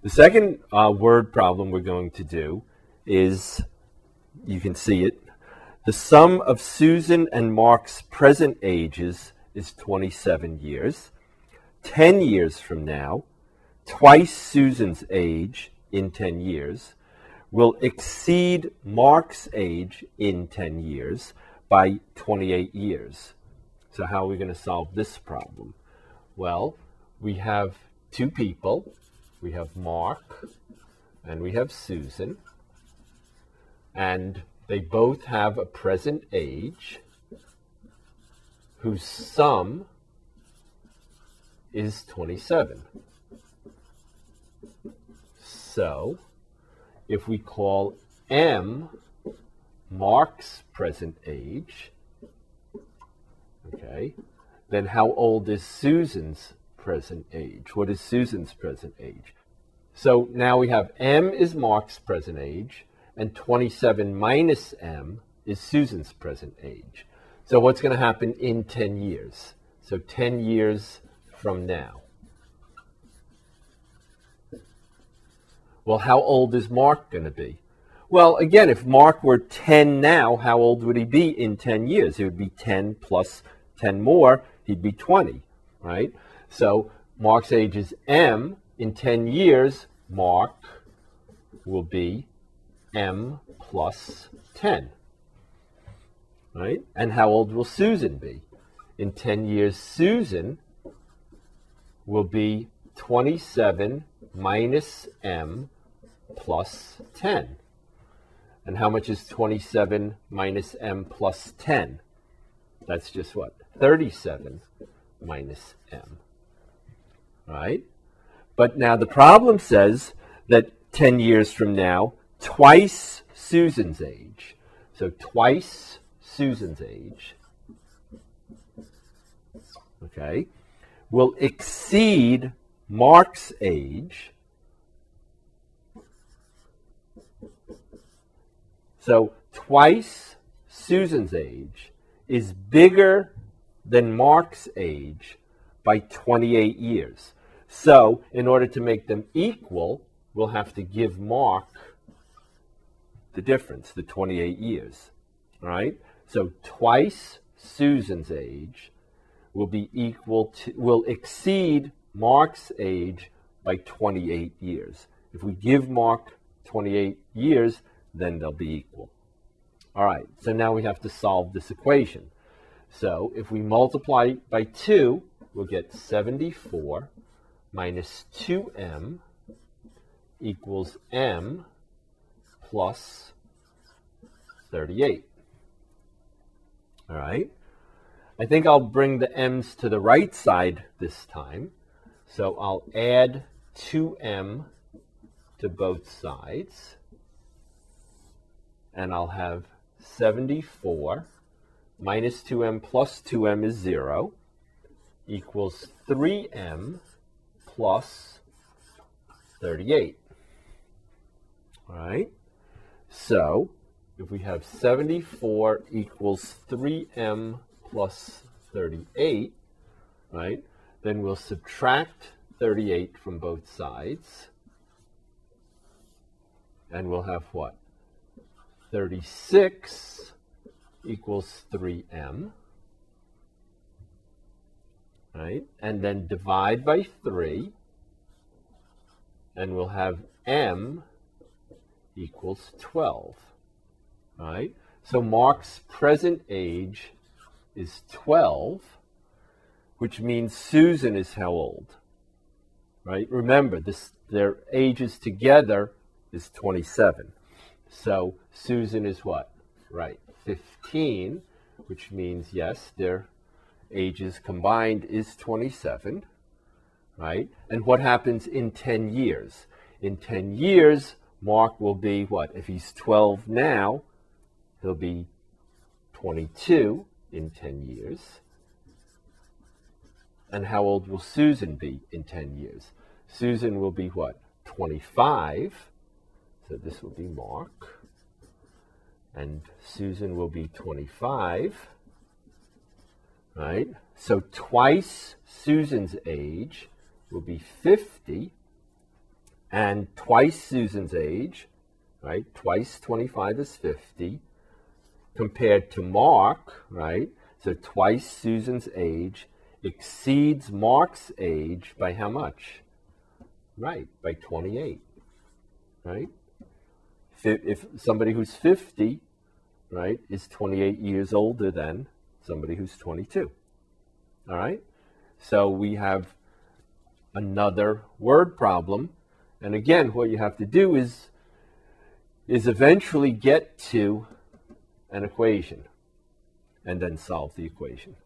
The second uh, word problem we're going to do is, you can see it, the sum of Susan and Mark's present ages is 27 years. 10 years from now, twice Susan's age in 10 years will exceed Mark's age in 10 years by 28 years. So, how are we going to solve this problem? Well, we have two people. We have Mark and we have Susan. And they both have a present age whose sum is 27. So, if we call M Mark's present age, okay, then how old is Susan's present age? What is Susan's present age? So now we have M is Mark's present age, and 27 minus M is Susan's present age. So what's going to happen in 10 years? So 10 years from now. Well, how old is Mark going to be? Well, again, if Mark were 10 now, how old would he be in 10 years? He would be 10 plus 10 more, he'd be 20, right? So Mark's age is M. In 10 years, Mark will be M plus 10, right? And how old will Susan be? In 10 years, Susan will be 27 minus M plus 10. And how much is 27 minus m plus 10? That's just what? 37 minus m. Right? But now the problem says that 10 years from now, twice Susan's age. So twice Susan's age, okay, will exceed Mark's age So twice Susan's age is bigger than Mark's age by 28 years. So in order to make them equal, we'll have to give Mark the difference, the 28 years. All right? So twice Susan's age will be equal to will exceed Mark's age by 28 years. If we give Mark 28 years, then they'll be equal. All right, so now we have to solve this equation. So if we multiply by 2, we'll get 74 minus 2m equals m plus 38. All right. I think I'll bring the m's to the right side this time. So I'll add 2m to both sides and I'll have 74 minus 2m plus 2m is 0 equals 3m plus 38. All right? So, if we have 74 equals 3m plus 38, right, then we'll subtract 38 from both sides. And we'll have what? 36 equals 3m. Right? And then divide by 3. And we'll have m equals 12. Right? So Mark's present age is 12, which means Susan is how old? Right? Remember, this, their ages together is 27. So Susan is what? Right, 15, which means, yes, their ages combined is 27, right? And what happens in 10 years? In 10 years, Mark will be what? If he's 12 now, he'll be 22 in 10 years. And how old will Susan be in 10 years? Susan will be what? 25 so this will be Mark. And Susan will be 25. Right? So twice Susan's age will be 50. and twice Susan's age, right? Twice 25 is 50, compared to Mark, right? So twice Susan's age exceeds Mark's age by how much? Right, by 28, right? If somebody who's 50, right, is 28 years older than somebody who's 22. All right? So we have another word problem. And again, what you have to do is is eventually get to an equation and then solve the equation.